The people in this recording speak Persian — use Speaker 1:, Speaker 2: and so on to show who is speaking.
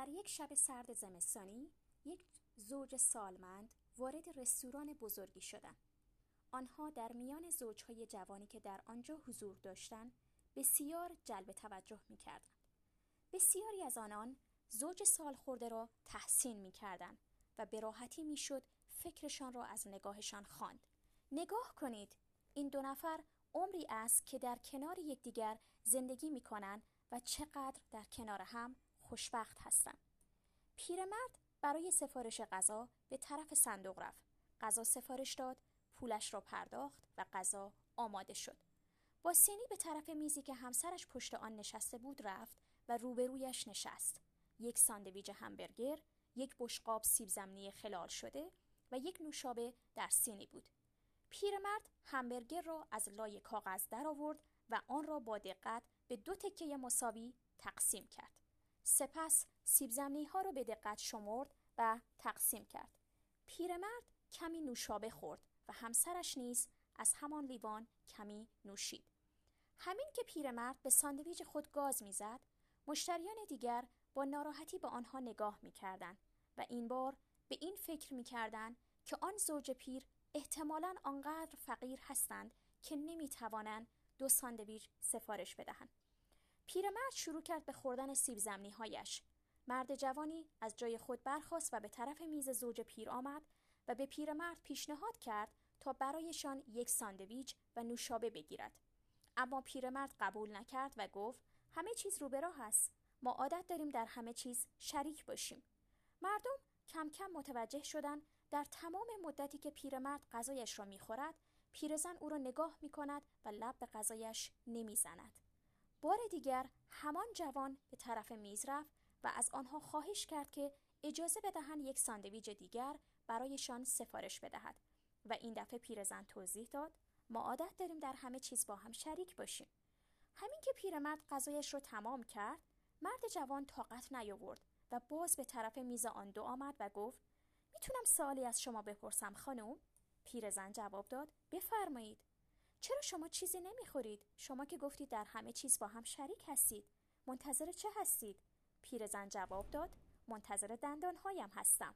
Speaker 1: در یک شب سرد زمستانی یک زوج سالمند وارد رستوران بزرگی شدند. آنها در میان زوجهای جوانی که در آنجا حضور داشتند بسیار جلب توجه می کردند. بسیاری از آنان زوج سالخورده را تحسین می کردن و به راحتی می شد فکرشان را از نگاهشان خواند. نگاه کنید این دو نفر عمری است که در کنار یکدیگر زندگی می کنند و چقدر در کنار هم خوشبخت هستم. پیرمرد برای سفارش غذا به طرف صندوق رفت. غذا سفارش داد، پولش را پرداخت و غذا آماده شد. با سینی به طرف میزی که همسرش پشت آن نشسته بود رفت و روبرویش نشست. یک ساندویج همبرگر، یک بشقاب سیب زمینی خلال شده و یک نوشابه در سینی بود. پیرمرد همبرگر را از لای کاغذ درآورد و آن را با دقت به دو تکه مساوی تقسیم کرد. سپس سیب ها را به دقت شمرد و تقسیم کرد. پیرمرد کمی نوشابه خورد و همسرش نیز از همان لیوان کمی نوشید. همین که پیرمرد به ساندویج خود گاز می‌زد، مشتریان دیگر با ناراحتی به آنها نگاه می‌کردند و این بار به این فکر می‌کردند که آن زوج پیر احتمالا آنقدر فقیر هستند که نمی‌توانند دو ساندویچ سفارش بدهند. پیرمرد شروع کرد به خوردن سیب زمینی هایش. مرد جوانی از جای خود برخاست و به طرف میز زوج پیر آمد و به پیرمرد پیشنهاد کرد تا برایشان یک ساندویچ و نوشابه بگیرد. اما پیرمرد قبول نکرد و گفت همه چیز رو به راه است. ما عادت داریم در همه چیز شریک باشیم. مردم کم کم متوجه شدند در تمام مدتی که پیرمرد غذایش را می‌خورد پیرزن او را نگاه می کند و لب به غذایش نمی‌زند. بار دیگر همان جوان به طرف میز رفت و از آنها خواهش کرد که اجازه بدهند یک ساندویج دیگر برایشان سفارش بدهد و این دفعه پیرزن توضیح داد ما عادت داریم در همه چیز با هم شریک باشیم. همین که پیرمرد غذایش را تمام کرد مرد جوان طاقت نیاورد و باز به طرف میز آن دو آمد و گفت می‌تونم سوالی از شما بپرسم خانم؟ پیرزن جواب داد بفرمایید. چرا شما چیزی نمی‌خورید؟ شما که گفتید در همه چیز با هم شریک هستید. منتظر چه هستید؟ پیرزن جواب داد منتظر دندانهایم هستم.